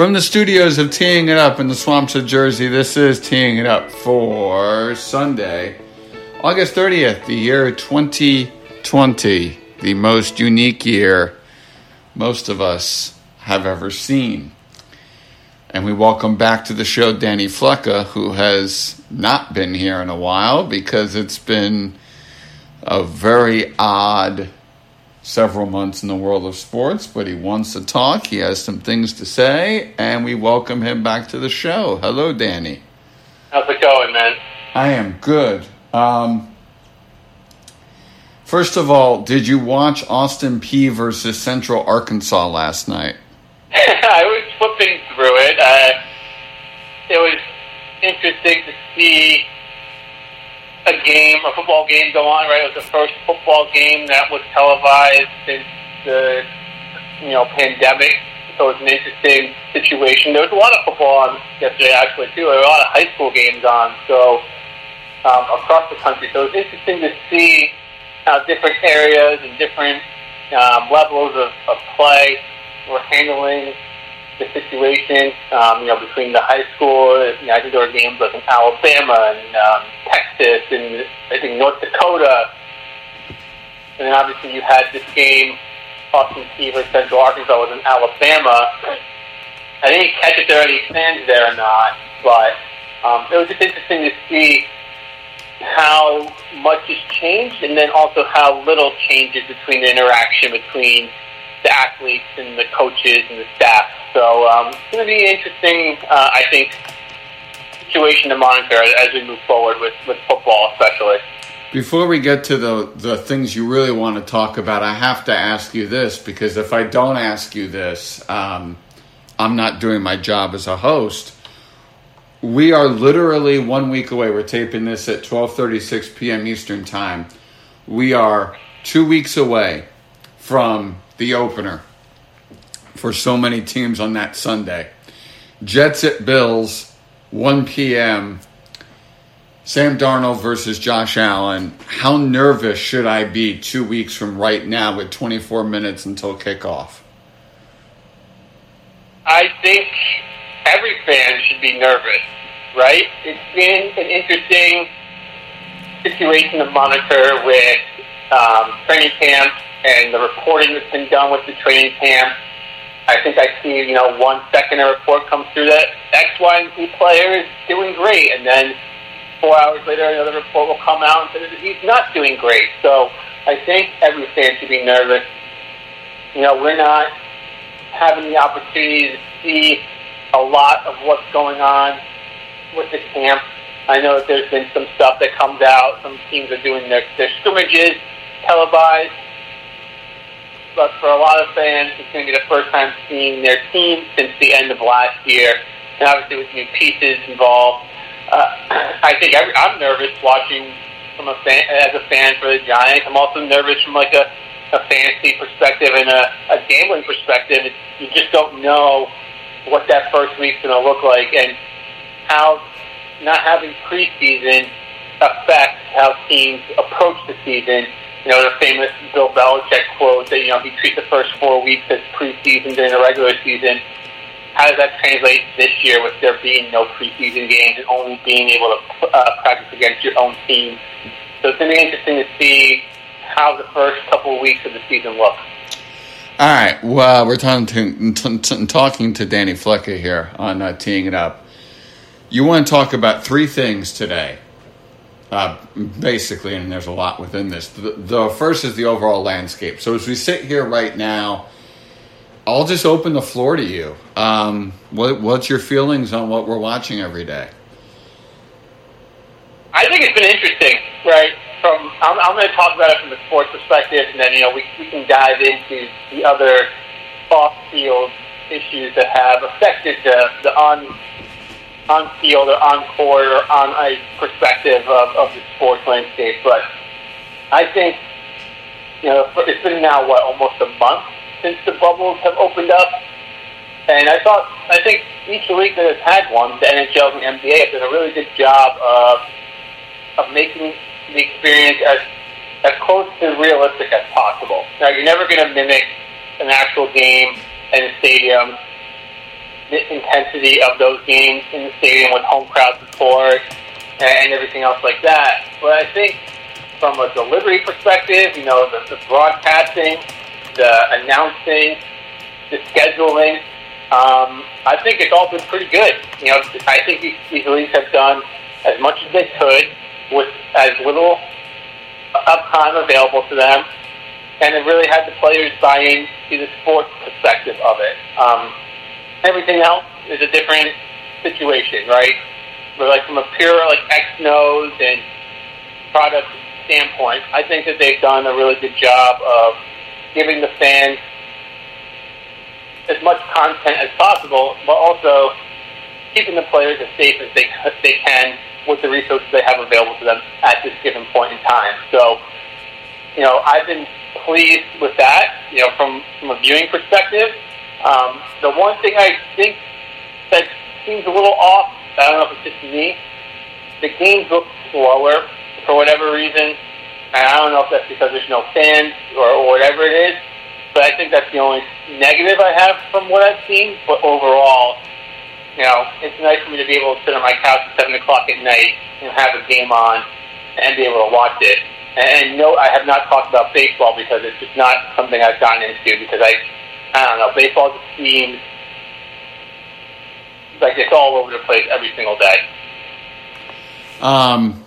From the studios of Teeing It Up in the swamps of Jersey, this is Teeing It Up for Sunday, August 30th, the year 2020, the most unique year most of us have ever seen. And we welcome back to the show Danny Flecka, who has not been here in a while because it's been a very odd several months in the world of sports, but he wants to talk. He has some things to say, and we welcome him back to the show. Hello, Danny. How's it going, man? I am good. Um, first of all, did you watch Austin Peay versus Central Arkansas last night? I was flipping through it. Uh, it was interesting to see a game, a football game go on, right? It was the first football game that was televised since the, you know, pandemic. So it was an interesting situation. There was a lot of football on yesterday, actually, too. There were a lot of high school games on, so um, across the country. So it was interesting to see how different areas and different um, levels of, of play were handling the situation, um, you know, between the high school, you know, I think there were games like in Alabama and um, Texas and I think North Dakota. And then obviously you had this game, Austin versus Central Arkansas was in Alabama. I didn't catch if there are any fans there or not, but um, it was just interesting to see how much has changed and then also how little changes between the interaction between the athletes and the coaches and the staff. So um, it's going to be an interesting, uh, I think, situation to monitor as we move forward with, with football, especially. Before we get to the, the things you really want to talk about, I have to ask you this because if I don't ask you this, um, I'm not doing my job as a host. We are literally one week away. We're taping this at 12:36 p.m. Eastern Time. We are two weeks away from the opener for so many teams on that Sunday. Jets at Bills, 1 p.m. Sam Darnold versus Josh Allen. How nervous should I be two weeks from right now with 24 minutes until kickoff? I think every fan should be nervous, right? It's been an interesting situation to monitor with um, training camp and the reporting that's been done with the training camp. I think I see, you know, one second a report comes through that X, Y, and Z player is doing great, and then four hours later another report will come out and say that he's not doing great. So I think every fan should be nervous. You know, we're not having the opportunity to see a lot of what's going on with the camp. I know that there's been some stuff that comes out. Some teams are doing their, their scrimmages televised but for a lot of fans, it's going to be the first time seeing their team since the end of last year, and obviously with new pieces involved. Uh, I think every, I'm nervous watching from a fan as a fan for the Giants. I'm also nervous from like a, a fantasy perspective and a, a gambling perspective. It's, you just don't know what that first week's going to look like and how not having preseason affects how teams approach the season you know, the famous Bill Belichick quote that, you know, he treats the first four weeks as preseason during the regular season. How does that translate this year with there being no preseason games and only being able to uh, practice against your own team? So it's going to be interesting to see how the first couple of weeks of the season look. All right. Well, we're talking to, t- talking to Danny Flecka here on uh, Teeing It Up. You want to talk about three things today uh, basically, and there's a lot within this. The, the, first is the overall landscape. So as we sit here right now, I'll just open the floor to you. Um, what, what's your feelings on what we're watching every day? I think it's been interesting, right? From I'm, I'm going to talk about it from the sports perspective, and then you know we, we can dive into the other off-field issues that have affected the the on on field or on court or on ice perspective of, of the sports landscape. But I think, you know, it's been now, what, almost a month since the bubbles have opened up. And I thought, I think each league that has had one, the NHL and the NBA, have done a really good job of, of making the experience as, as close to realistic as possible. Now, you're never going to mimic an actual game in a stadium the intensity of those games in the stadium with home crowd support and everything else like that. But I think from a delivery perspective, you know, the, the broadcasting, the announcing, the scheduling, um, I think it's all been pretty good. You know, I think these, these leagues have done as much as they could with as little uptime available to them, and it really had the players buy into the sports perspective of it. Um, everything else is a different situation, right? But like from a pure like X nose and product standpoint, I think that they've done a really good job of giving the fans as much content as possible, but also keeping the players as safe as they as they can with the resources they have available to them at this given point in time. So, you know, I've been pleased with that. You know, from from a viewing perspective, um, the one thing I think that seems a little off, I don't know if it's just me, the games look slower for whatever reason. And I don't know if that's because there's no fans or, or whatever it is, but I think that's the only negative I have from what I've seen. But overall, you know, it's nice for me to be able to sit on my couch at 7 o'clock at night and have a game on and be able to watch it. And no, I have not talked about baseball because it's just not something I've gotten into because I I don't know. Baseball just seems like it's all over the place every single day. Um,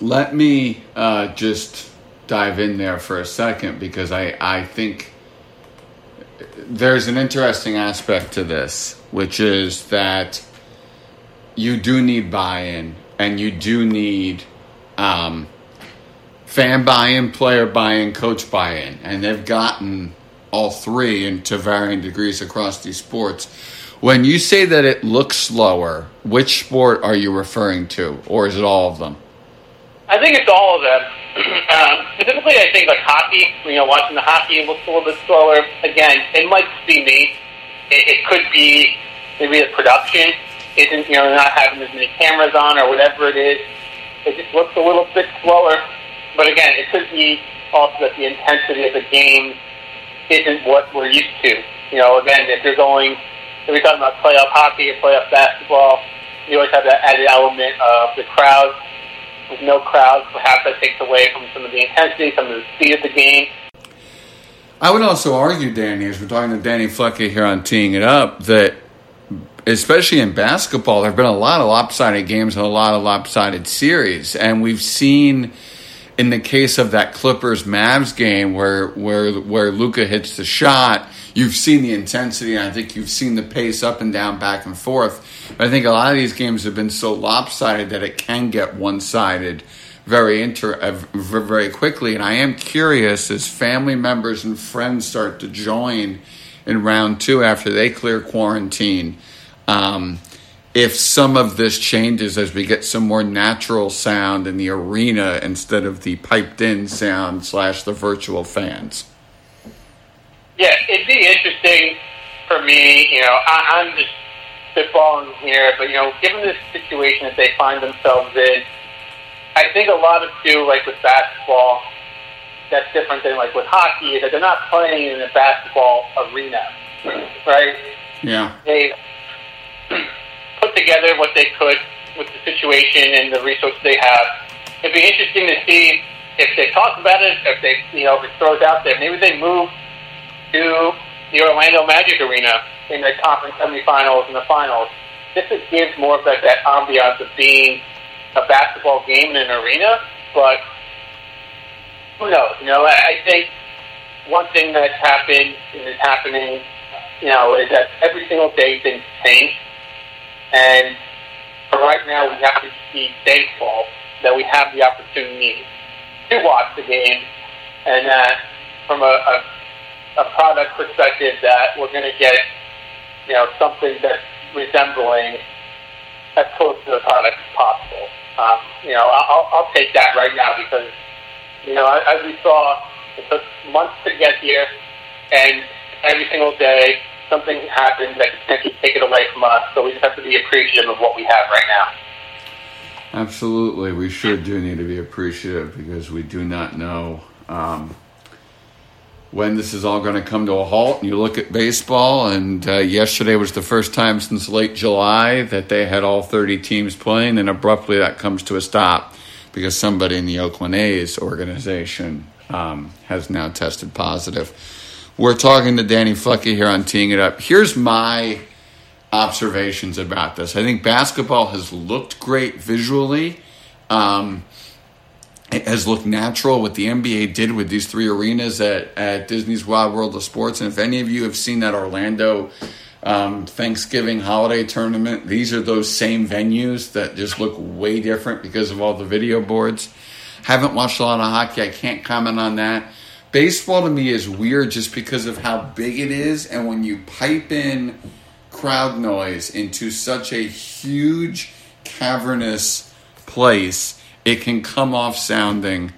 let me uh, just dive in there for a second because I, I think there's an interesting aspect to this, which is that you do need buy in and you do need um, fan buy in, player buy in, coach buy in. And they've gotten all three and to varying degrees across these sports. When you say that it looks slower, which sport are you referring to, or is it all of them? I think it's all of them. um, specifically, I think like hockey. You know, watching the hockey it looks a little bit slower. Again, it might be me. It, it could be maybe the production isn't you know not having as many cameras on or whatever it is. It just looks a little bit slower. But again, it could be also that the intensity of the game isn't what we're used to. You know, again, if you're going, if we're talking about playoff hockey or playoff basketball, you always have that added element of the crowd. With no crowds, perhaps that takes away from some of the intensity, some of the speed of the game. I would also argue, Danny, as we're talking to Danny Flecke here on Teeing It Up, that especially in basketball, there have been a lot of lopsided games and a lot of lopsided series. And we've seen in the case of that Clippers Mavs game where where where Luka hits the shot, you've seen the intensity and I think you've seen the pace up and down, back and forth. I think a lot of these games have been so lopsided that it can get one sided very inter uh, very quickly. And I am curious as family members and friends start to join in round two after they clear quarantine. Um, if some of this changes as we get some more natural sound in the arena instead of the piped in sound slash the virtual fans. Yeah, it'd be interesting for me. You know, I, I'm just spitballing here, but you know, given this situation that they find themselves in, I think a lot of too, like with basketball, that's different than like with hockey, is that they're not playing in a basketball arena, right? Yeah. They put together what they could with the situation and the resources they have. It'd be interesting to see if they talk about it, if they, you know, if it throws out there. Maybe they move to the Orlando Magic Arena in the conference semifinals and the finals. This would give more of that, that ambiance of being a basketball game in an arena, but who knows? You know, I think one thing that's happened and is happening, you know, is that every single day things change. And for right now, we have to be thankful that we have the opportunity to watch the game, and that from a, a, a product perspective, that we're going to get you know something that's resembling as close to the product as possible. Um, you know, I'll, I'll take that right now because you know as we saw, it took months to get here, and every single day something happens that could potentially take it away from us. So we just have to be appreciative of what we have right now. Absolutely, we sure do need to be appreciative because we do not know um, when this is all going to come to a halt. And you look at baseball, and uh, yesterday was the first time since late July that they had all 30 teams playing, and abruptly that comes to a stop because somebody in the Oakland A's organization um, has now tested positive. We're talking to Danny Flecke here on Teeing It Up. Here's my observations about this. I think basketball has looked great visually. Um, it has looked natural what the NBA did with these three arenas at, at Disney's Wide World of Sports. And if any of you have seen that Orlando um, Thanksgiving holiday tournament, these are those same venues that just look way different because of all the video boards. Haven't watched a lot of hockey. I can't comment on that. Baseball to me is weird just because of how big it is. And when you pipe in crowd noise into such a huge, cavernous place, it can come off sounding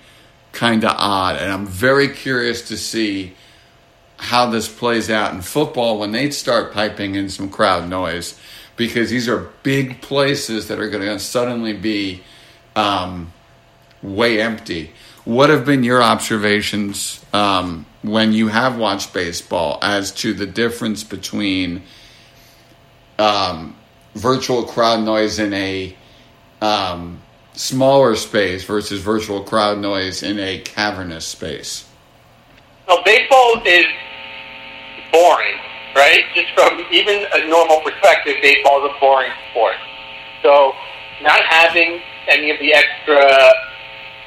kind of odd. And I'm very curious to see how this plays out in football when they start piping in some crowd noise because these are big places that are going to suddenly be um, way empty. What have been your observations um, when you have watched baseball as to the difference between um, virtual crowd noise in a um, smaller space versus virtual crowd noise in a cavernous space? Well, baseball is boring, right? Just from even a normal perspective, baseball is a boring sport. So, not having any of the extra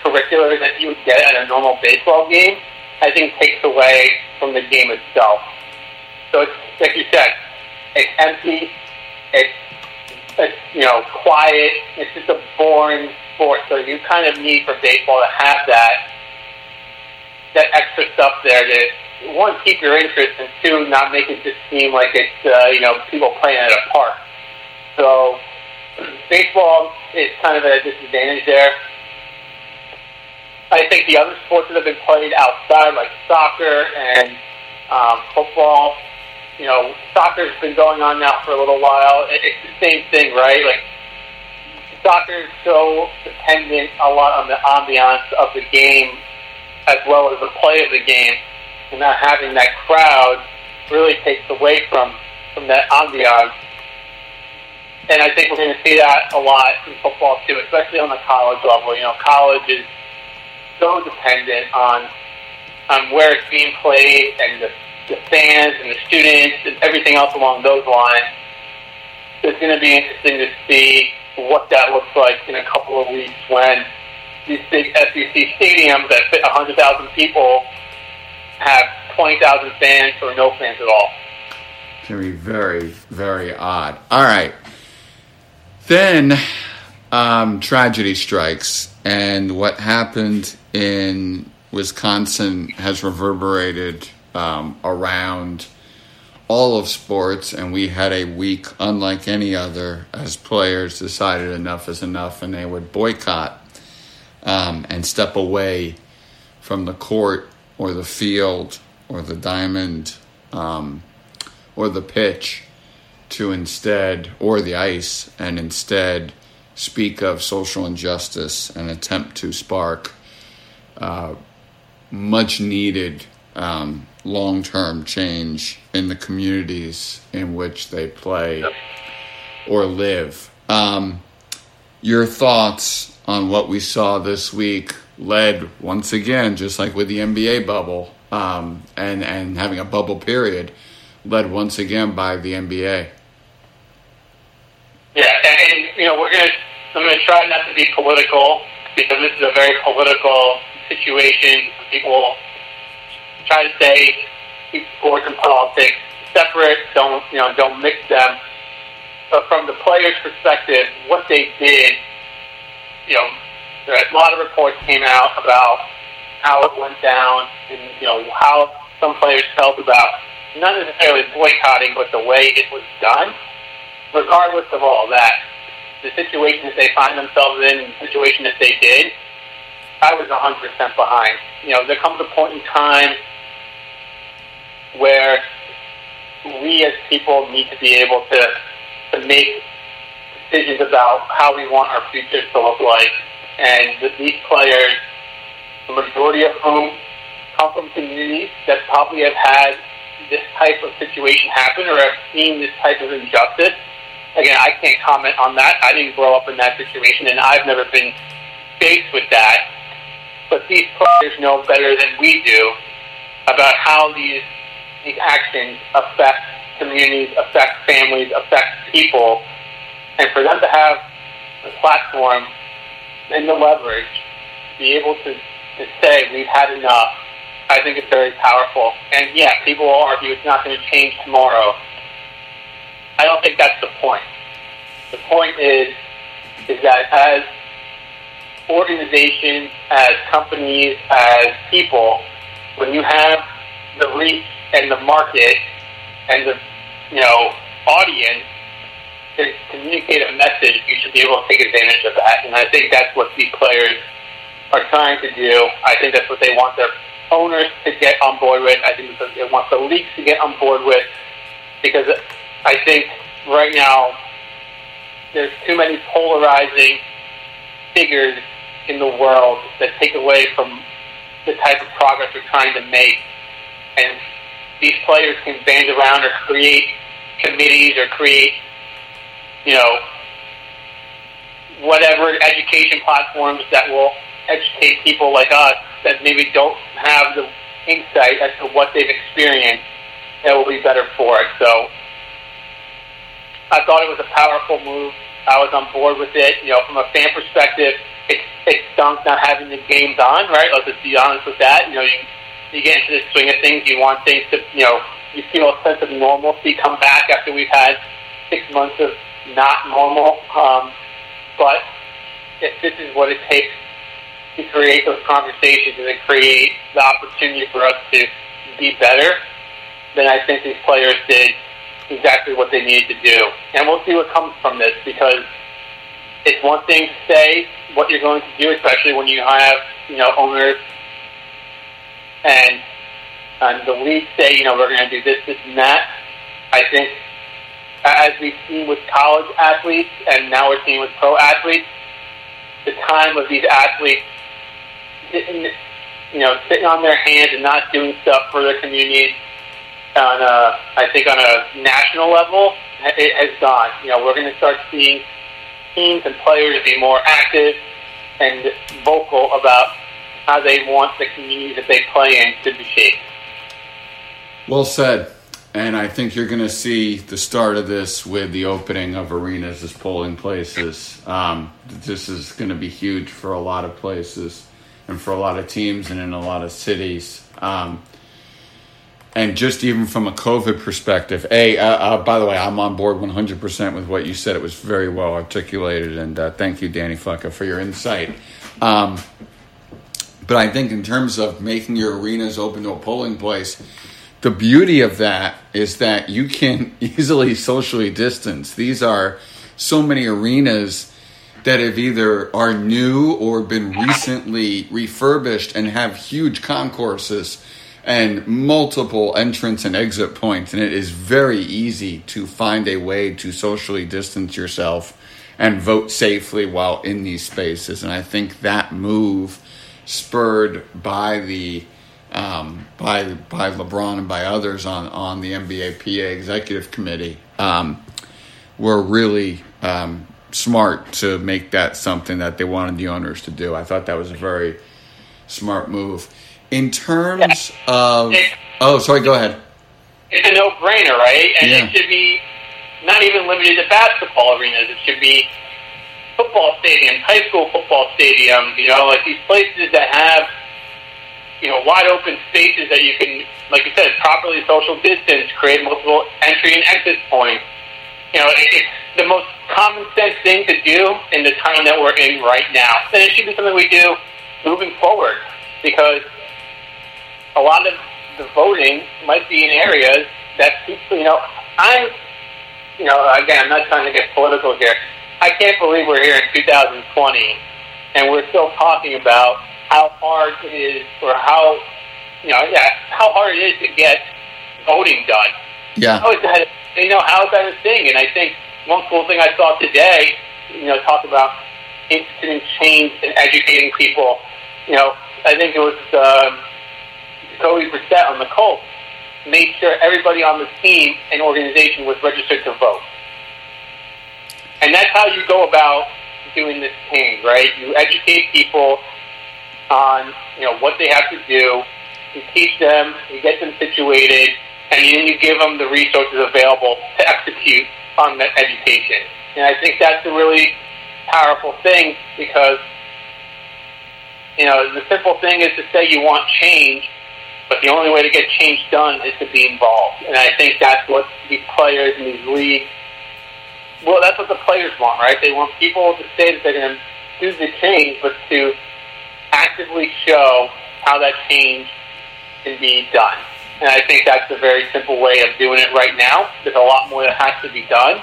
curriculars that you would get at a normal baseball game, I think takes away from the game itself. So, it's, like you said, it's empty, it's it's you know quiet. It's just a boring sport. So you kind of need for baseball to have that that extra stuff there to one keep your interest and two not make it just seem like it's uh, you know people playing at a park. So baseball is kind of at a disadvantage there. I think the other sports that have been played outside, like soccer and um, football, you know, soccer's been going on now for a little while. It's the same thing, right? Like, soccer is so dependent a lot on the ambiance of the game as well as the play of the game, and not having that crowd really takes away from from that ambiance. And I think we're going to see that a lot in football too, especially on the college level. You know, college is so dependent on on where it's being played and the the fans and the students and everything else along those lines. It's going to be interesting to see what that looks like in a couple of weeks when these big SEC stadiums that fit 100,000 people have 20,000 fans or no fans at all. It's going to be very, very odd. All right. Then um, tragedy strikes, and what happened in Wisconsin has reverberated um, around all of sports, and we had a week unlike any other as players decided enough is enough and they would boycott um, and step away from the court or the field or the diamond um, or the pitch to instead, or the ice, and instead speak of social injustice and attempt to spark uh, much needed um, long term change in the communities in which they play or live. Um, your thoughts on what we saw this week, led once again, just like with the NBA bubble um, and, and having a bubble period, led once again by the NBA. Yeah, and, and you know, we're going to, I'm going to try not to be political because this is a very political situation. People try to say sports and politics separate. Don't you know? Don't mix them. But from the players' perspective, what they did, you know, a lot of reports came out about how it went down and you know how some players felt about not necessarily boycotting, but the way it was done. Regardless of all that, the situation that they find themselves in, the situation that they did, I was 100% behind. You know, there comes a point in time where we as people need to be able to to make decisions about how we want our futures to look like. And these players, the majority of whom come from communities that probably have had this type of situation happen or have seen this type of injustice. Again, I can't comment on that. I didn't grow up in that situation, and I've never been faced with that. But these players know better than we do about how these these actions affect communities, affect families, affect people, and for them to have the platform and the leverage to be able to, to say we've had enough, I think it's very powerful. And yeah, people will argue it's not going to change tomorrow. I don't think that's the point. The point is is that as organizations, as companies, as people, when you have the reach and the market and the you know audience to communicate a message, you should be able to take advantage of that. And I think that's what these players are trying to do. I think that's what they want their owners to get on board with. I think they want the leagues to get on board with because I think right now there's too many polarizing figures in the world that take away from the type of progress we're trying to make. And these players can band around or create committees or create, you know, whatever education platforms that will educate people like us that maybe don't have the insight as to what they've experienced that will be better for it. So I thought it was a powerful move. I was on board with it. You know, from a fan perspective, it, it stunk not having the games on, right? Let's just be honest with that. You know, you, you get into the swing of things. You want things to, you know, you feel a sense of normalcy come back after we've had six months of not normal. Um, but if this is what it takes to create those conversations and to create the opportunity for us to be better, then I think these players did exactly what they needed to do. And we'll see what comes from this because it's one thing to say what you're going to do, especially when you have, you know, owners and and the league say, you know, we're going to do this, this, and that. I think, as we've seen with college athletes, and now we're seeing with pro athletes, the time of these athletes sitting, you know, sitting on their hands and not doing stuff for their communities on a, I think on a national level, it has gone. You know, we're going to start seeing teams and players to be more active and vocal about how they want the community that they play in to be shaped. Well said. And I think you're going to see the start of this with the opening of arenas as polling places. Um, this is going to be huge for a lot of places and for a lot of teams and in a lot of cities. Um, and just even from a COVID perspective, a uh, uh, by the way, I'm on board 100% with what you said. It was very well articulated, and uh, thank you, Danny Fucka, for your insight. Um, but I think in terms of making your arenas open to a polling place, the beauty of that is that you can easily socially distance. These are so many arenas that have either are new or been recently refurbished and have huge concourses and multiple entrance and exit points and it is very easy to find a way to socially distance yourself and vote safely while in these spaces and i think that move spurred by the um, by by LeBron and by others on on the NBA PA executive committee um, were really um, smart to make that something that they wanted the owners to do. I thought that was a very smart move. In terms yeah. of oh, sorry, go ahead. It's a no-brainer, right? And yeah. it should be not even limited to basketball arenas. It should be football stadiums, high school football stadiums. You know, like these places that have you know, wide open spaces that you can, like you said, properly social distance, create multiple entry and exit points. You know, it, it's the most common sense thing to do in the time that we're in right now. And it should be something we do moving forward because a lot of the voting might be in areas that people, you know, I'm, you know, again, I'm not trying to get political here. I can't believe we're here in 2020 and we're still talking about how hard it is, or how you know, yeah, how hard it is to get voting done. Yeah, how is that? You know, how is that a thing? And I think one cool thing I saw today, you know, talk about instant change and educating people. You know, I think it was um, Jacoby Brissett on the Colts made sure everybody on the team and organization was registered to vote. And that's how you go about doing this change, right? You educate people on you know what they have to do. You teach them, you get them situated, and then you give them the resources available to execute on that education. And I think that's a really powerful thing because you know the simple thing is to say you want change, but the only way to get change done is to be involved. And I think that's what these players in these leagues well, that's what the players want, right? They want people to say that they're going to do the change, but to actively show how that change can be done. And I think that's a very simple way of doing it right now. There's a lot more that has to be done,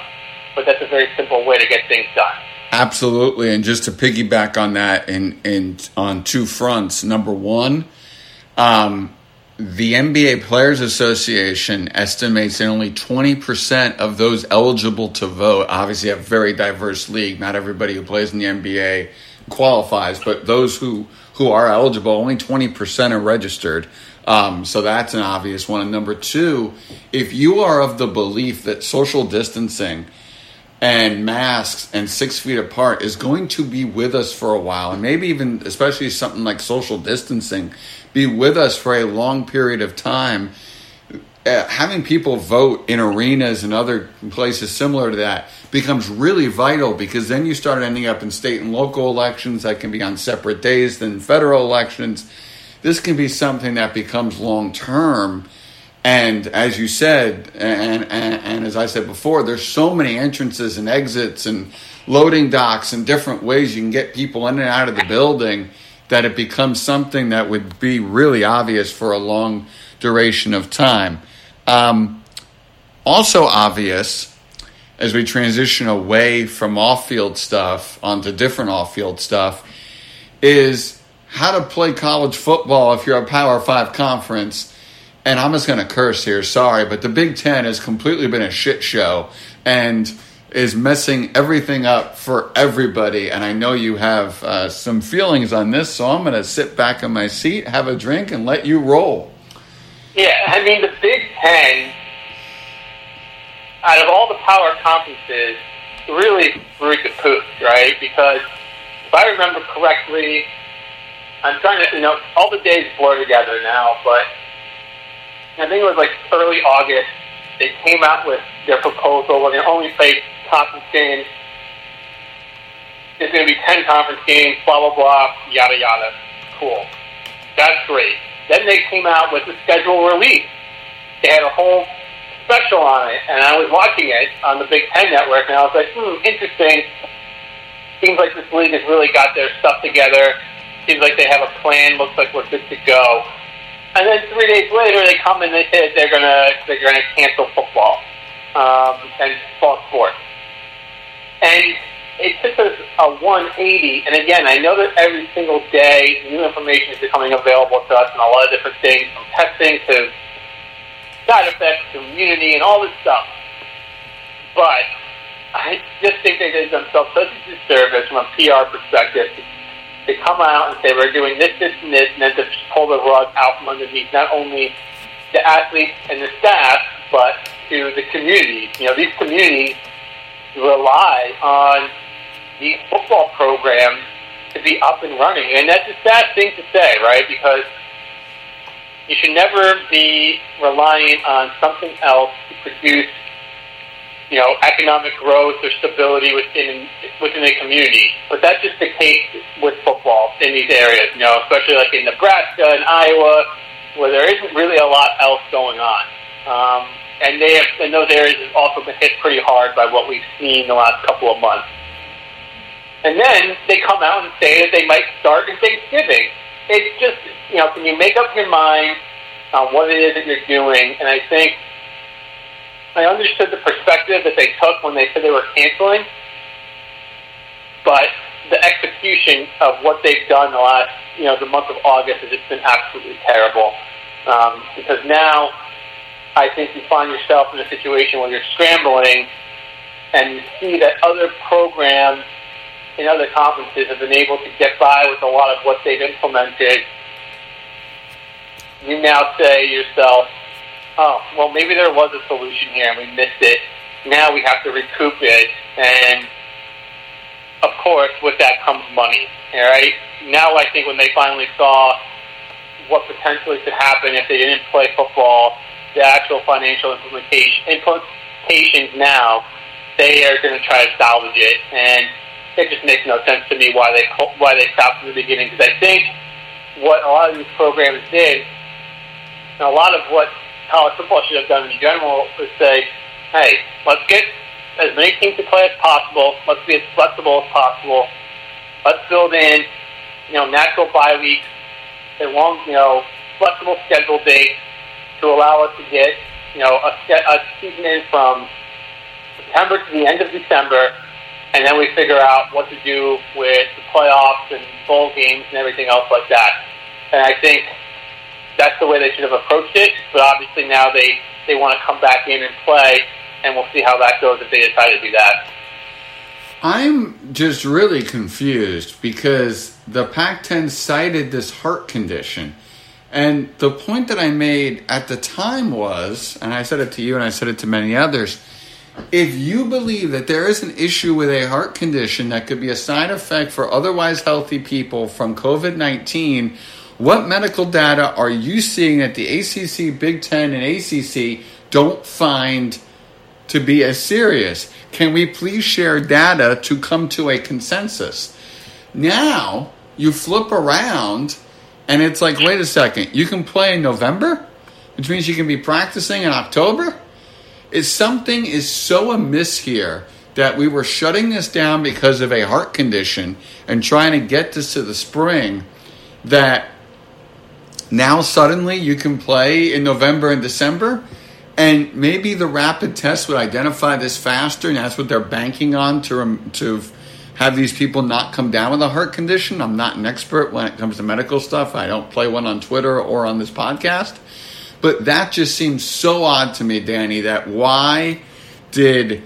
but that's a very simple way to get things done. Absolutely, and just to piggyback on that, in in on two fronts. Number one, um, the NBA Players Association estimates that only 20% of those eligible to vote, obviously a very diverse league, not everybody who plays in the NBA qualifies, but those who, who are eligible, only 20% are registered. Um, so that's an obvious one. And number two, if you are of the belief that social distancing and masks and six feet apart is going to be with us for a while, and maybe even, especially something like social distancing, be with us for a long period of time. Uh, having people vote in arenas and other places similar to that becomes really vital because then you start ending up in state and local elections that can be on separate days than federal elections. This can be something that becomes long term. And as you said, and, and, and as I said before, there's so many entrances and exits and loading docks and different ways you can get people in and out of the building that it becomes something that would be really obvious for a long duration of time. Um, also obvious as we transition away from off field stuff onto different off field stuff is how to play college football if you're a Power Five conference. And I'm just going to curse here, sorry, but the Big Ten has completely been a shit show. And is messing everything up for everybody. And I know you have uh, some feelings on this, so I'm going to sit back in my seat, have a drink, and let you roll. Yeah, I mean, the Big Ten, out of all the power conferences, really screwed the pooch, right? Because if I remember correctly, I'm trying to, you know, all the days blur together now, but I think it was like early August. They came out with their proposal where they only play conference games. There's going to be 10 conference games, blah, blah, blah, yada, yada. Cool. That's great. Then they came out with the schedule release. They had a whole special on it, and I was watching it on the Big Ten Network, and I was like, hmm, interesting. Seems like this league has really got their stuff together. Seems like they have a plan. Looks like we're good to go. And then three days later, they come and they say they're gonna they're gonna cancel football um, and fall sports. And it took us a 180. And again, I know that every single day new information is becoming available to us and a lot of different things from testing to side effects to immunity and all this stuff. But I just think they did themselves such a disservice from a PR perspective to come out and say we're doing this, this, and this, and then to pull the rug out from underneath not only the athletes and the staff, but to the community. You know, these communities rely on these football programs to be up and running. And that's a sad thing to say, right? Because you should never be relying on something else to produce, you know, economic growth or stability within within a community. But that's just the case with football in these areas, you know, especially like in Nebraska and Iowa, where there isn't really a lot else going on. Um, and they have, and those areas have also been hit pretty hard by what we've seen the last couple of months. And then they come out and say that they might start in Thanksgiving. It's just, you know, can you make up your mind on what it is that you're doing? And I think I understood the perspective that they took when they said they were canceling, but the execution of what they've done the last, you know, the month of August has just been absolutely terrible. Um, because now I think you find yourself in a situation where you're scrambling and you see that other programs in other conferences have been able to get by with a lot of what they've implemented you now say to yourself, oh, well, maybe there was a solution here and we missed it. Now we have to recoup it. And of course, with that comes money. All right. Now I think when they finally saw what potentially could happen if they didn't play football, the actual financial implementation implications now, they are going to try to salvage it, and it just makes no sense to me why they why they stopped in the beginning. Because I think what a lot of these programs did, and a lot of what college football should have done in general, was say, "Hey, let's get as many teams to play as possible. Let's be as flexible as possible. Let's build in, you know, natural bye weeks, a long, you know, flexible schedule dates to allow us to get, you know, a, a season from September to the end of December, and then we figure out what to do with the playoffs and bowl games and everything else like that. And I think that's the way they should have approached it. But obviously now they they want to come back in and play, and we'll see how that goes if they decide to do that. I'm just really confused because the Pac 10 cited this heart condition. And the point that I made at the time was, and I said it to you and I said it to many others, if you believe that there is an issue with a heart condition that could be a side effect for otherwise healthy people from COVID 19, what medical data are you seeing that the ACC, Big Ten, and ACC don't find to be as serious? Can we please share data to come to a consensus? Now you flip around and it's like, wait a second, you can play in November, which means you can be practicing in October? is something is so amiss here that we were shutting this down because of a heart condition and trying to get this to the spring that now suddenly you can play in November and December and maybe the rapid test would identify this faster and that's what they're banking on to to have these people not come down with a heart condition. I'm not an expert when it comes to medical stuff. I don't play one on Twitter or on this podcast. But that just seems so odd to me, Danny, that why did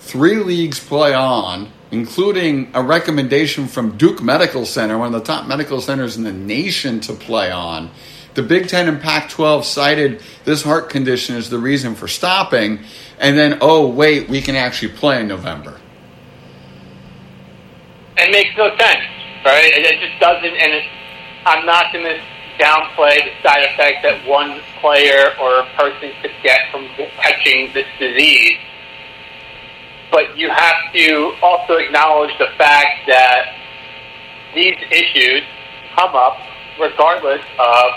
three leagues play on, including a recommendation from Duke Medical Center, one of the top medical centers in the nation to play on? The Big Ten and Pac 12 cited this heart condition as the reason for stopping, and then, oh, wait, we can actually play in November. It makes no sense, right? It just doesn't, and it, I'm not going to downplay the side effects that one player or a person could get from catching this disease. But you have to also acknowledge the fact that these issues come up regardless of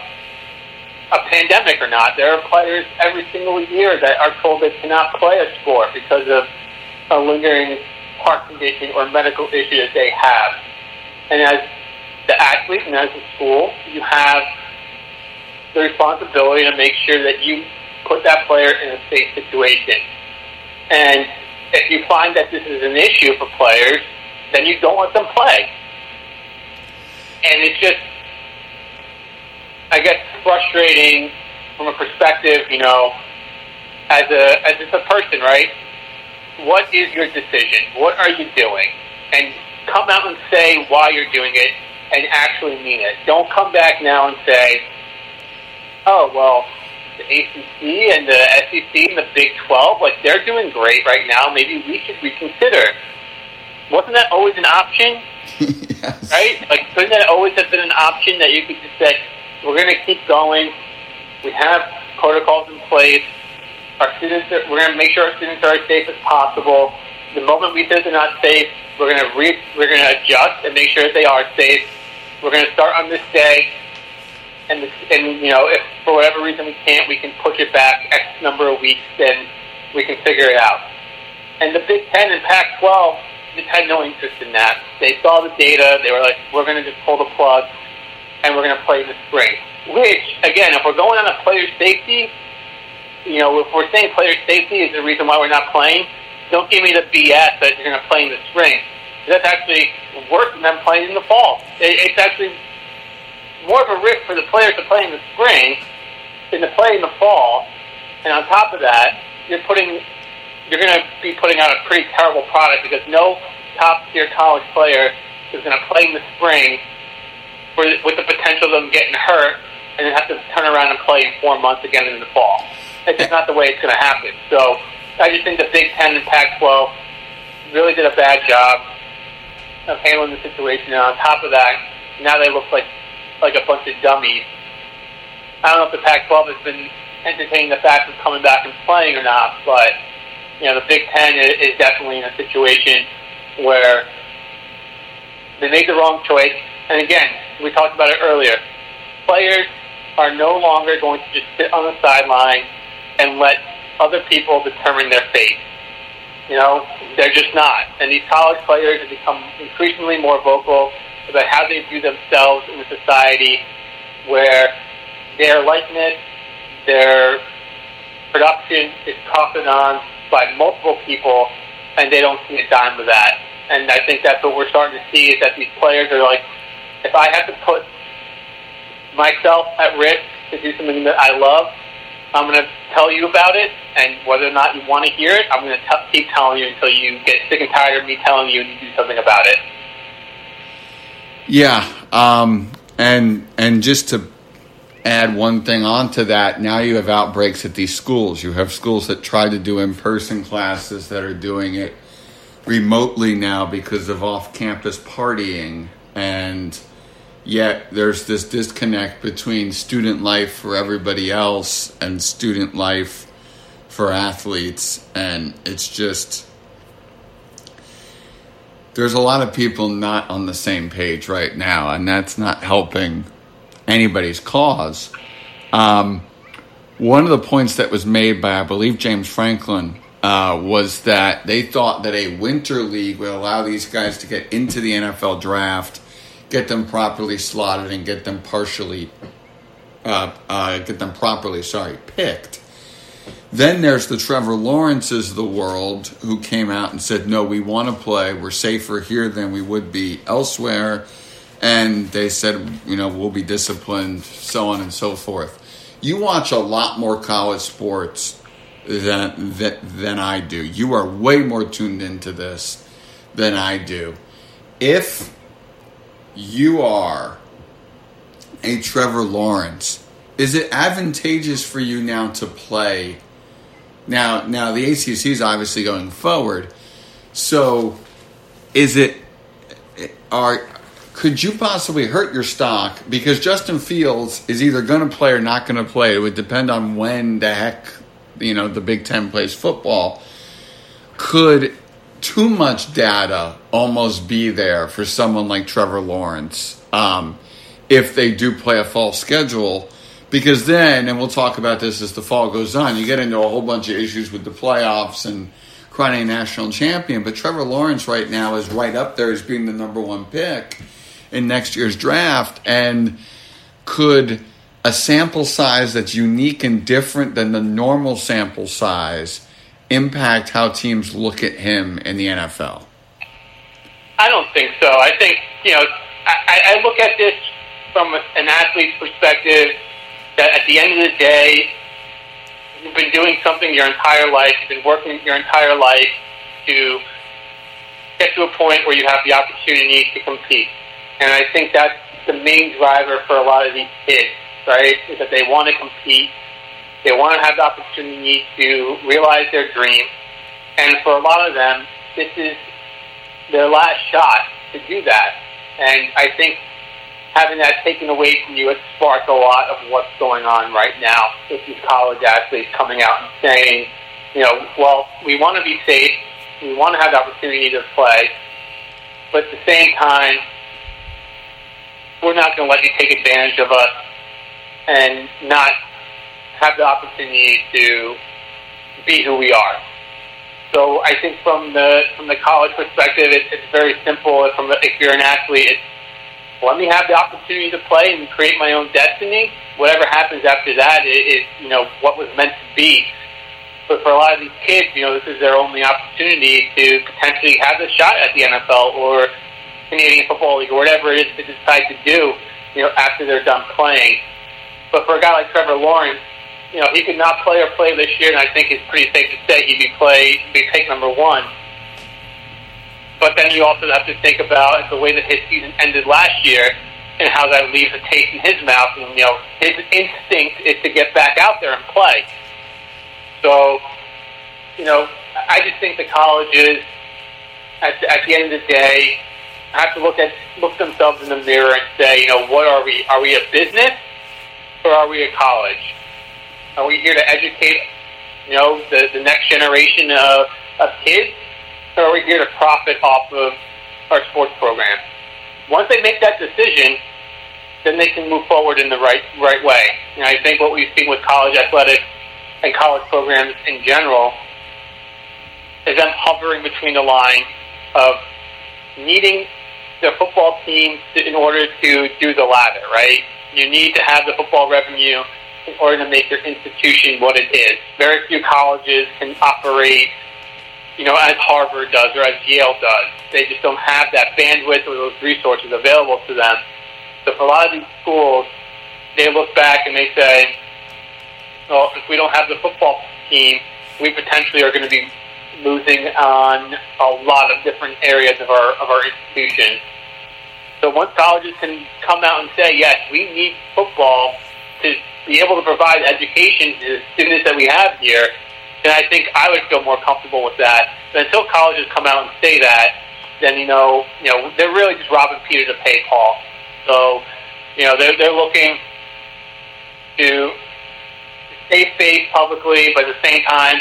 a pandemic or not. There are players every single year that are told they cannot play a sport because of a lingering heart condition or medical issue that they have. And as the athlete and as a school, you have the responsibility to make sure that you put that player in a safe situation. And if you find that this is an issue for players, then you don't let them play. And it's just, I guess, frustrating from a perspective, you know, as a as just a person, right? What is your decision? What are you doing? And come out and say why you're doing it and actually mean it. Don't come back now and say, oh, well, the ACC and the SEC and the Big 12, like, they're doing great right now. Maybe we should reconsider. Wasn't that always an option? yes. Right? Like, couldn't that always have been an option that you could just say, we're going to keep going. We have protocols in place. Our students, are, we're going to make sure our students are as safe as possible. The moment we say they're not safe, we're going to re- we're going to adjust and make sure that they are safe we're going to start on this day, and this, and you know, if for whatever reason we can't, we can push it back X number of weeks, then we can figure it out. And the Big Ten and Pac-12 just had no interest in that. They saw the data. They were like, we're going to just pull the plug, and we're going to play in the spring. Which, again, if we're going on a player safety, you know, if we're saying player safety is the reason why we're not playing, don't give me the BS that you're going to play in the spring. That's actually worse than playing in the fall. It's actually more of a risk for the players to play in the spring than to play in the fall. And on top of that, you're putting you're going to be putting out a pretty terrible product because no top tier college player is going to play in the spring for, with the potential of them getting hurt and then have to turn around and play in four months again in the fall. It's just not the way it's going to happen. So I just think the Big Ten and Pac-12 really did a bad job of handling the situation. And on top of that, now they look like like a bunch of dummies. I don't know if the Pac-12 has been entertaining the fact of coming back and playing or not, but you know the Big Ten is definitely in a situation where they made the wrong choice. And again, we talked about it earlier. Players are no longer going to just sit on the sideline and let other people determine their fate. You know, they're just not. And these college players have become increasingly more vocal about how they view themselves in a society where their likeness, their production is profited on by multiple people, and they don't see a dime of that. And I think that's what we're starting to see is that these players are like, if I have to put myself at risk to do something that I love, I'm going to tell you about it, and whether or not you want to hear it, I'm going to keep telling you until you get sick and tired of me telling you and you do something about it. Yeah, um, and and just to add one thing onto that, now you have outbreaks at these schools. You have schools that try to do in-person classes that are doing it remotely now because of off-campus partying and yet there's this disconnect between student life for everybody else and student life for athletes and it's just there's a lot of people not on the same page right now and that's not helping anybody's cause. Um, one of the points that was made by i believe james franklin uh, was that they thought that a winter league would allow these guys to get into the nfl draft get them properly slotted and get them partially, uh, uh, get them properly, sorry, picked. Then there's the Trevor Lawrences of the world who came out and said, no, we want to play. We're safer here than we would be elsewhere. And they said, you know, we'll be disciplined, so on and so forth. You watch a lot more college sports than, than, than I do. You are way more tuned into this than I do. If you are a Trevor Lawrence, is it advantageous for you now to play? Now, now the ACC is obviously going forward. So, is it are could you possibly hurt your stock because Justin Fields is either going to play or not going to play? It would depend on when the heck you know the Big Ten plays football. Could too much data almost be there for someone like Trevor Lawrence um, if they do play a fall schedule. Because then, and we'll talk about this as the fall goes on, you get into a whole bunch of issues with the playoffs and crowning a national champion. But Trevor Lawrence right now is right up there as being the number one pick in next year's draft. And could a sample size that's unique and different than the normal sample size impact how teams look at him in the NFL? I don't think so. I think, you know, I, I look at this from an athlete's perspective that at the end of the day, you've been doing something your entire life, you've been working your entire life to get to a point where you have the opportunity to compete. And I think that's the main driver for a lot of these kids, right? Is that they want to compete they want to have the opportunity to realize their dream. And for a lot of them, this is their last shot to do that. And I think having that taken away from you has sparked a lot of what's going on right now with these college athletes coming out and saying, you know, well, we want to be safe, we want to have the opportunity to play, but at the same time, we're not going to let you take advantage of us and not have the opportunity to be who we are. So I think from the from the college perspective, it, it's very simple. From the, if you're an athlete, it's let me have the opportunity to play and create my own destiny. Whatever happens after that is, you know what was meant to be. But for a lot of these kids, you know, this is their only opportunity to potentially have a shot at the NFL or Canadian Football League or whatever it is they decide to do, you know, after they're done playing. But for a guy like Trevor Lawrence, you know, he could not play or play this year, and I think it's pretty safe to say he'd be play be pick number one. But then you also have to think about the way that his season ended last year. and how that leaves a taste in his mouth. And you know, his instinct is to get back out there and play. So, you know, I just think the colleges, at, at the end of the day, have to look at look themselves in the mirror and say, you know, what are we? Are we a business or are we a college? Are we here to educate, you know, the, the next generation of, of kids, or are we here to profit off of our sports program? Once they make that decision, then they can move forward in the right right way. And I think what we've seen with college athletics and college programs in general is them hovering between the line of needing the football team to, in order to do the latter, right? You need to have the football revenue in order to make your institution what it is. Very few colleges can operate, you know, as Harvard does or as Yale does. They just don't have that bandwidth or those resources available to them. So for a lot of these schools, they look back and they say, well, if we don't have the football team, we potentially are going to be losing on a lot of different areas of our of our institution. So once colleges can come out and say, yes, we need football to be able to provide education to the students that we have here, then I think I would feel more comfortable with that. But until colleges come out and say that, then you know, you know, they're really just robbing Peter to pay Paul. So, you know, they're they're looking to stay safe publicly, but at the same time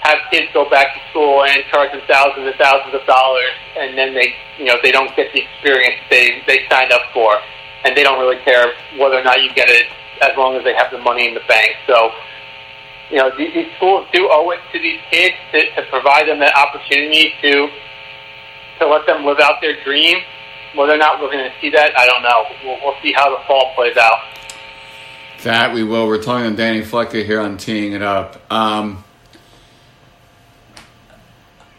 have kids go back to school and charge them thousands and thousands of dollars, and then they, you know, they don't get the experience they they signed up for, and they don't really care whether or not you get it as long as they have the money in the bank. So, you know, these, these schools do owe it to these kids to, to provide them that opportunity to to let them live out their dream. Whether or not we're going to see that, I don't know. We'll, we'll see how the fall plays out. That we will. We're talking to Danny Flecker here on Teeing It Up. Um,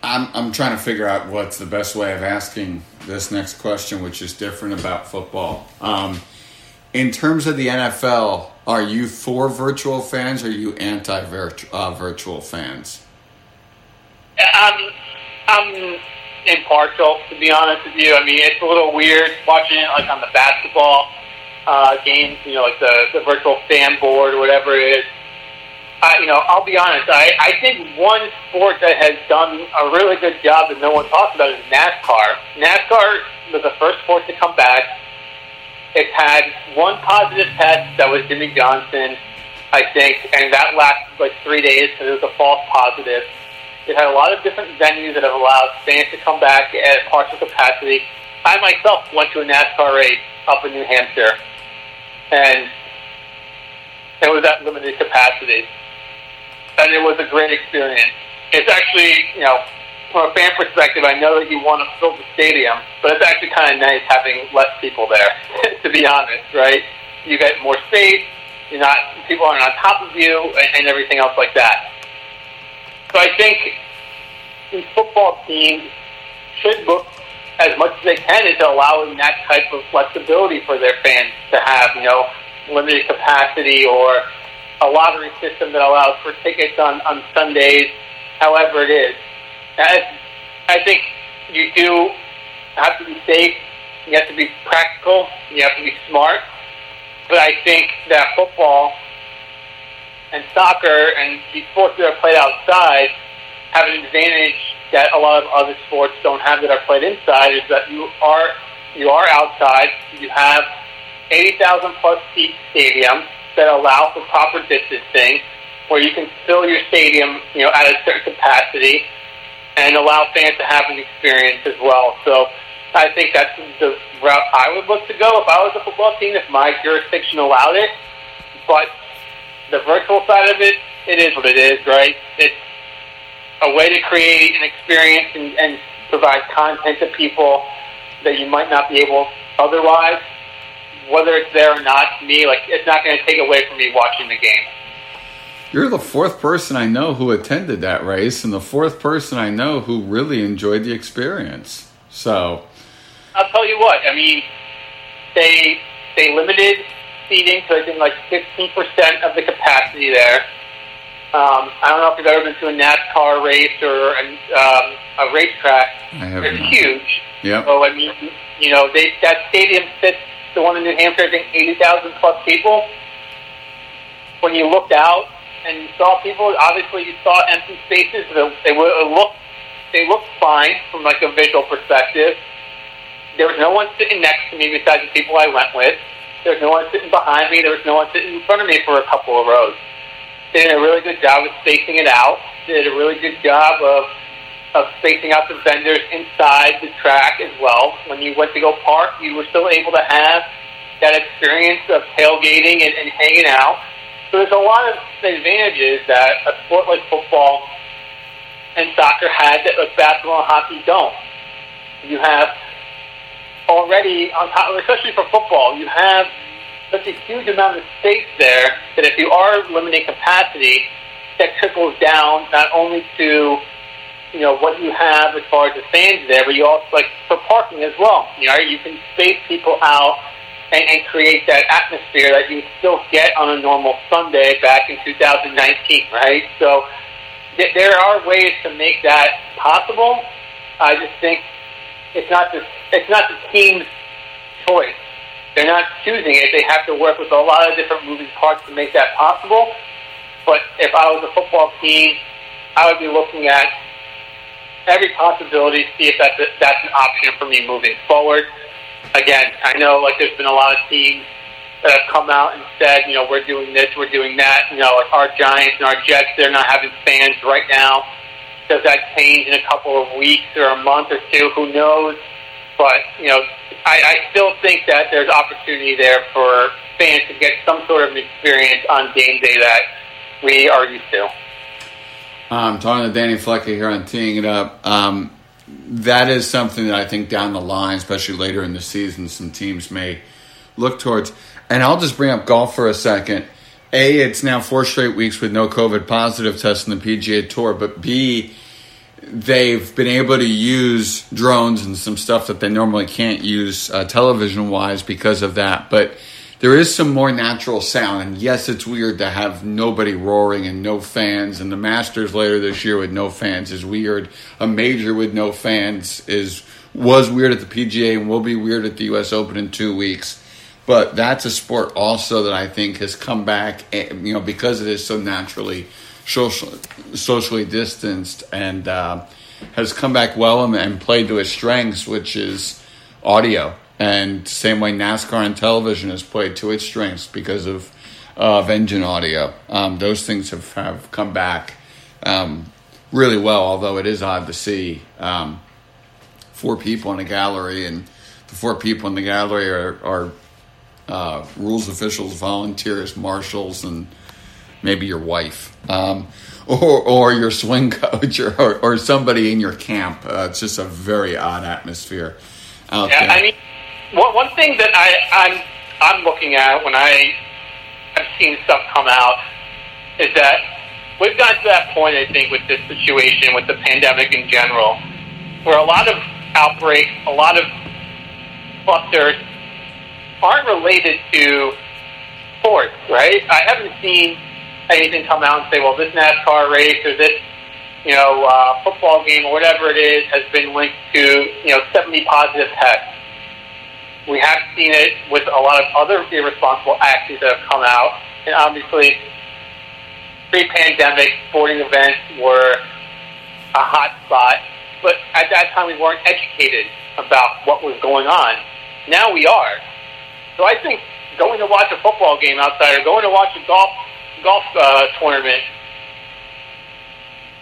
I'm, I'm trying to figure out what's the best way of asking this next question, which is different about football. Um, in terms of the NFL, are you for virtual fans or are you anti uh, virtual fans? I'm, I'm impartial, to be honest with you. I mean, it's a little weird watching it like on the basketball uh, games, you know, like the, the virtual fan board or whatever it is. I, you know, I'll be honest. I, I think one sport that has done a really good job that no one talks about is NASCAR. NASCAR was the first sport to come back. It had one positive test that was Jimmie Johnson, I think, and that lasted like three days because it was a false positive. It had a lot of different venues that have allowed fans to come back at partial capacity. I myself went to a NASCAR race up in New Hampshire, and it was at limited capacity and it was a great experience. It's actually, you know, from a fan perspective, I know that you want to fill the stadium, but it's actually kind of nice having less people there, to be honest, right? You get more space, you're not, people aren't on top of you, and, and everything else like that. So I think these football teams should look as much as they can into allowing that type of flexibility for their fans to have, you know, limited capacity or a lottery system that allows for tickets on, on Sundays, however it is. I, I think you do have to be safe, you have to be practical, you have to be smart, but I think that football and soccer and these sports that are played outside have an advantage that a lot of other sports don't have that are played inside is that you are you are outside, you have 80,000 plus seat stadium, that allow for proper distancing, where you can fill your stadium, you know, at a certain capacity, and allow fans to have an experience as well. So I think that's the route I would look to go if I was a football team, if my jurisdiction allowed it. But the virtual side of it, it is what it is, right? It's a way to create an experience and, and provide content to people that you might not be able otherwise whether it's there or not, to me, like it's not going to take away from me watching the game. You're the fourth person I know who attended that race, and the fourth person I know who really enjoyed the experience. So, I'll tell you what. I mean, they they limited seating to I think like 15 percent of the capacity there. Um, I don't know if you've ever been to a NASCAR race or a, um, a racetrack. I have. It's huge. Yeah. So I mean, you know, they that stadium fits the one in New Hampshire, I think 80,000 plus people. When you looked out and you saw people, obviously you saw empty spaces. They would look they looked fine from like a visual perspective. There was no one sitting next to me besides the people I went with. There was no one sitting behind me. There was no one sitting in front of me for a couple of rows. They did a really good job of spacing it out. They did a really good job of of spacing out the vendors inside the track as well. When you went to go park, you were still able to have that experience of tailgating and, and hanging out. So there's a lot of advantages that a sport like football and soccer had that like basketball and hockey don't. You have already on top, especially for football, you have such a huge amount of space there that if you are limiting capacity, that trickles down not only to you know what you have as far as the fans there, but you also like for parking as well. You know, you can space people out and, and create that atmosphere that you still get on a normal Sunday back in 2019, right? So th- there are ways to make that possible. I just think it's not the it's not the team's choice. They're not choosing it. They have to work with a lot of different moving parts to make that possible. But if I was a football team, I would be looking at every possibility, see if that's a, that's an option for me moving forward. Again, I know like there's been a lot of teams that have come out and said, you know, we're doing this, we're doing that. You know, like our Giants and our Jets, they're not having fans right now. Does that change in a couple of weeks or a month or two? Who knows? But you know, I, I still think that there's opportunity there for fans to get some sort of an experience on game day that we are used to. I'm um, talking to Danny Flecker here on Teeing It Up. Um, that is something that I think down the line, especially later in the season, some teams may look towards. And I'll just bring up golf for a second. A, it's now four straight weeks with no COVID positive tests in the PGA Tour. But B, they've been able to use drones and some stuff that they normally can't use uh, television wise because of that. But there is some more natural sound. And yes, it's weird to have nobody roaring and no fans. And the Masters later this year with no fans is weird. A major with no fans is was weird at the PGA and will be weird at the U.S. Open in two weeks. But that's a sport also that I think has come back, eh, you know, because it is so naturally social, socially distanced and uh, has come back well and, and played to its strengths, which is audio and same way NASCAR and television has played to its strengths because of of engine audio. Um, those things have, have come back um, really well, although it is odd to see um, four people in a gallery, and the four people in the gallery are, are uh, rules officials, volunteers, marshals, and maybe your wife. Um, or, or your swing coach or, or, or somebody in your camp. Uh, it's just a very odd atmosphere out yeah, there. I mean, one, one thing that I, I'm I'm looking at when I have seen stuff come out is that we've gotten to that point, I think, with this situation, with the pandemic in general, where a lot of outbreaks, a lot of clusters aren't related to sports, right? I haven't seen anything come out and say, well, this NASCAR race or this, you know, uh, football game or whatever it is has been linked to, you know, 70 positive tests. We have seen it with a lot of other irresponsible actions that have come out, and obviously, pre-pandemic sporting events were a hot spot, but at that time we weren't educated about what was going on. Now we are. So I think going to watch a football game outside or going to watch a golf golf uh, tournament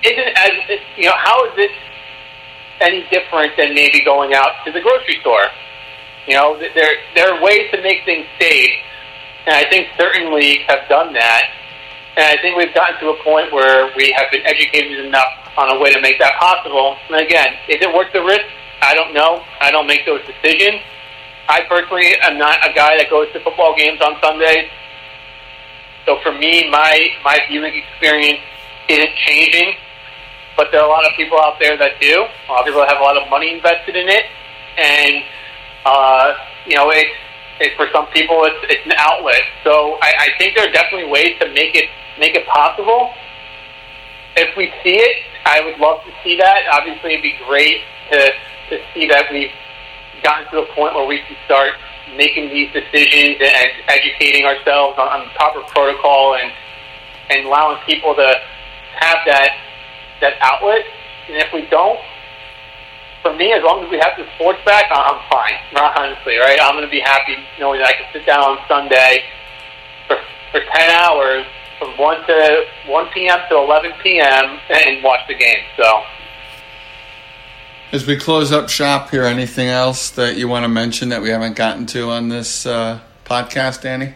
isn't as you know how is it any different than maybe going out to the grocery store? You know, there there are ways to make things safe, and I think certain leagues have done that. And I think we've gotten to a point where we have been educated enough on a way to make that possible. And again, is it worth the risk? I don't know. I don't make those decisions. I personally am not a guy that goes to football games on Sundays. So for me, my my viewing experience isn't changing. But there are a lot of people out there that do. A lot of people have a lot of money invested in it, and uh, you know, it's, it, for some people, it's, it's an outlet. So I, I think there are definitely ways to make it make it possible. If we see it, I would love to see that. Obviously, it'd be great to to see that we've gotten to a point where we can start making these decisions and educating ourselves on, on proper protocol and and allowing people to have that that outlet. And if we don't, for me, as long as we have the sports back, I'm fine. Honestly, right? I'm going to be happy knowing that I can sit down on Sunday for for ten hours from one to one p.m. to eleven p.m. and watch the game. So. As we close up shop here, anything else that you want to mention that we haven't gotten to on this uh, podcast, Danny?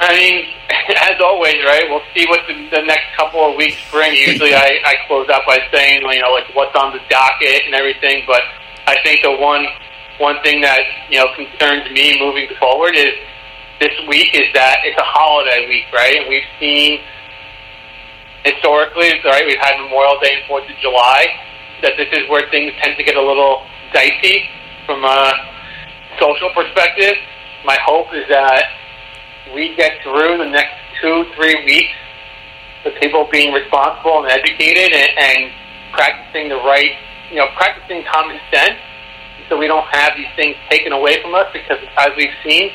I mean, as always, right? We'll see what the, the next couple of weeks bring. Usually, I, I close out by saying, you know, like what's on the docket and everything. But I think the one one thing that you know concerns me moving forward is this week is that it's a holiday week, right? And we've seen historically, right? We've had Memorial Day and Fourth of July that this is where things tend to get a little dicey from a social perspective. My hope is that we get through the next two, three weeks with people being responsible and educated and, and practicing the right, you know, practicing common sense so we don't have these things taken away from us because as we've seen,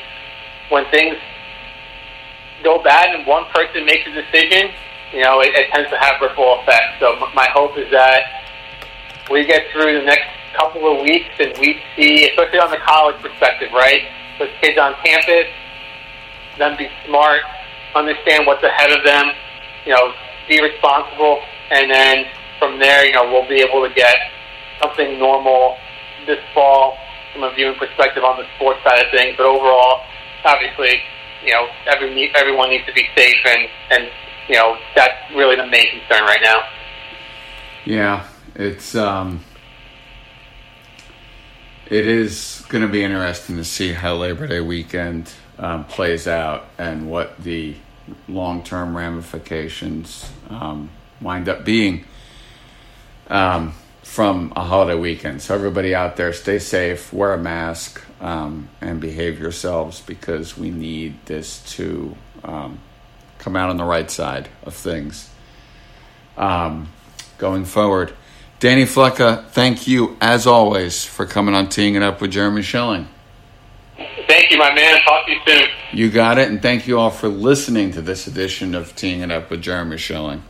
when things go bad and one person makes a decision, you know, it, it tends to have ripple effects. So my hope is that we get through the next couple of weeks and we see, especially on the college perspective, right? With kids on campus, them be smart, understand what's ahead of them, you know, be responsible, and then from there, you know, we'll be able to get something normal this fall from a viewing perspective on the sports side of things. But overall, obviously, you know, every, everyone needs to be safe, and and you know, that's really the main concern right now. Yeah, it's um, it is going to be interesting to see how Labor Day weekend um, plays out and what the long term ramifications um, wind up being um, from a holiday weekend. So, everybody out there, stay safe, wear a mask, um, and behave yourselves because we need this to um, come out on the right side of things um, going forward. Danny Flecker, thank you as always for coming on Teeing It Up with Jeremy Schilling. Thank you, my man. Talk to you soon. You got it, and thank you all for listening to this edition of Teeing It Up with Jeremy Schilling.